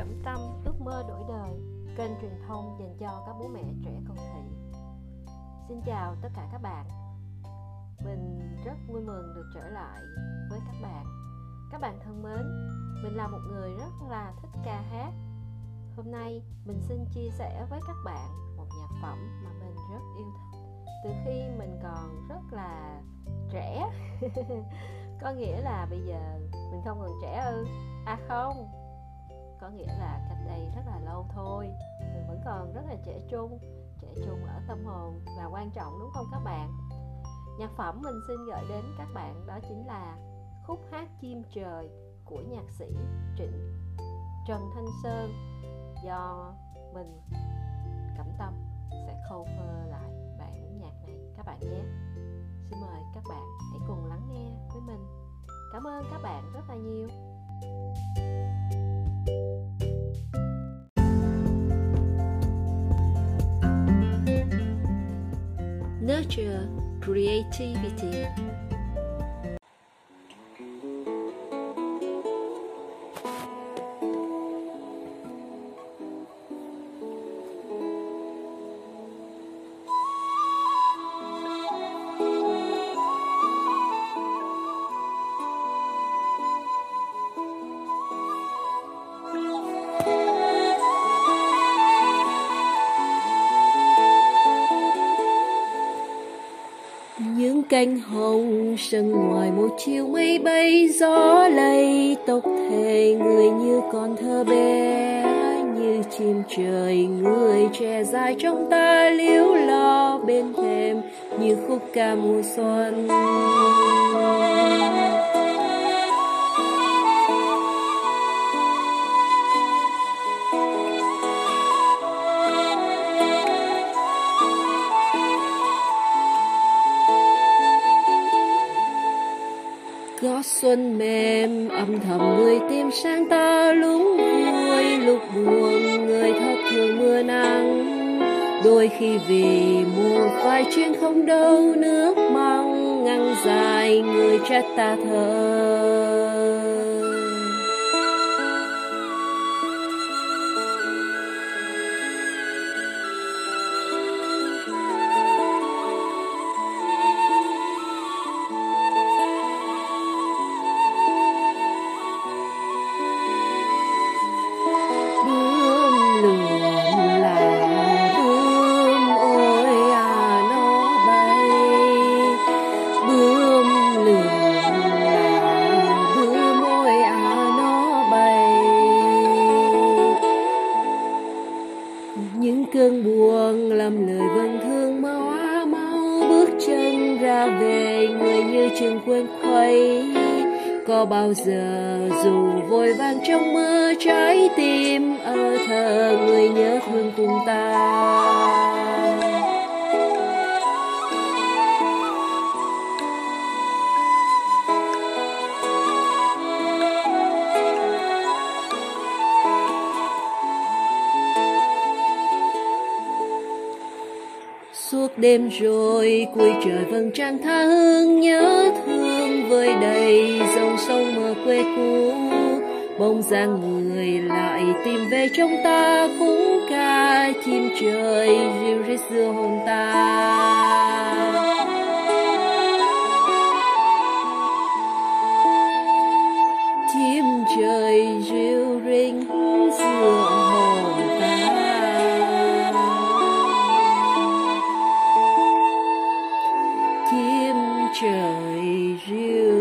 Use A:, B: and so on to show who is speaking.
A: Trẩm Tâm Ước mơ đổi đời Kênh truyền thông dành cho các bố
B: mẹ trẻ con thị. Xin chào tất cả các bạn. Mình rất vui mừng được trở lại với các bạn. Các bạn thân mến Mình là một người rất là thích ca hát. Hôm nay mình xin chia sẻ với các bạn Một nhạc phẩm mà mình rất yêu thích. Từ khi mình còn rất là trẻ Có nghĩa là bây giờ mình không còn trẻ ư? À không, có nghĩa là cách đây rất là lâu thôi. Mình vẫn còn rất là trẻ trung trẻ trung ở tâm hồn và quan trọng, đúng không các bạn? Nhạc phẩm mình xin gửi đến các bạn đó chính là khúc hát chim trời của nhạc sĩ trịnh trần thanh sơn do mình cẩm tâm sẽ cover lại bản nhạc này. Các bạn nhé. Xin mời các bạn hãy cùng lắng nghe với mình. Cảm ơn các bạn rất là nhiều. Creativity.
A: Cánh hồng sân ngoài một chiều mây bay, gió lay tóc thề người như con thơ bé, như chim trời, người trẻ dài trong ta liếu lo bên thềm như khúc ca mùa xuân. Gió xuân mềm, âm thầm người tim sang ta lúc vui, lúc buồn người thất thường mưa nắng. Đôi khi vì một vài chuyện không đâu nước mong, ngăn dài người trách ta thơ lầm lời vâng thương mau á mau bước chân ra về, người như chừng quên khuấy có bao giờ dù vội vàng trong mưa trái tim, ở thờ người nhớ thương suốt đêm rồi cuối trời vầng trăng tha hương nhớ thương với đầy dòng sông mơ quê cũ. Bóng dáng người lại tìm về trong ta cũng ca chim trời ríu rít giữa hồn ta. you.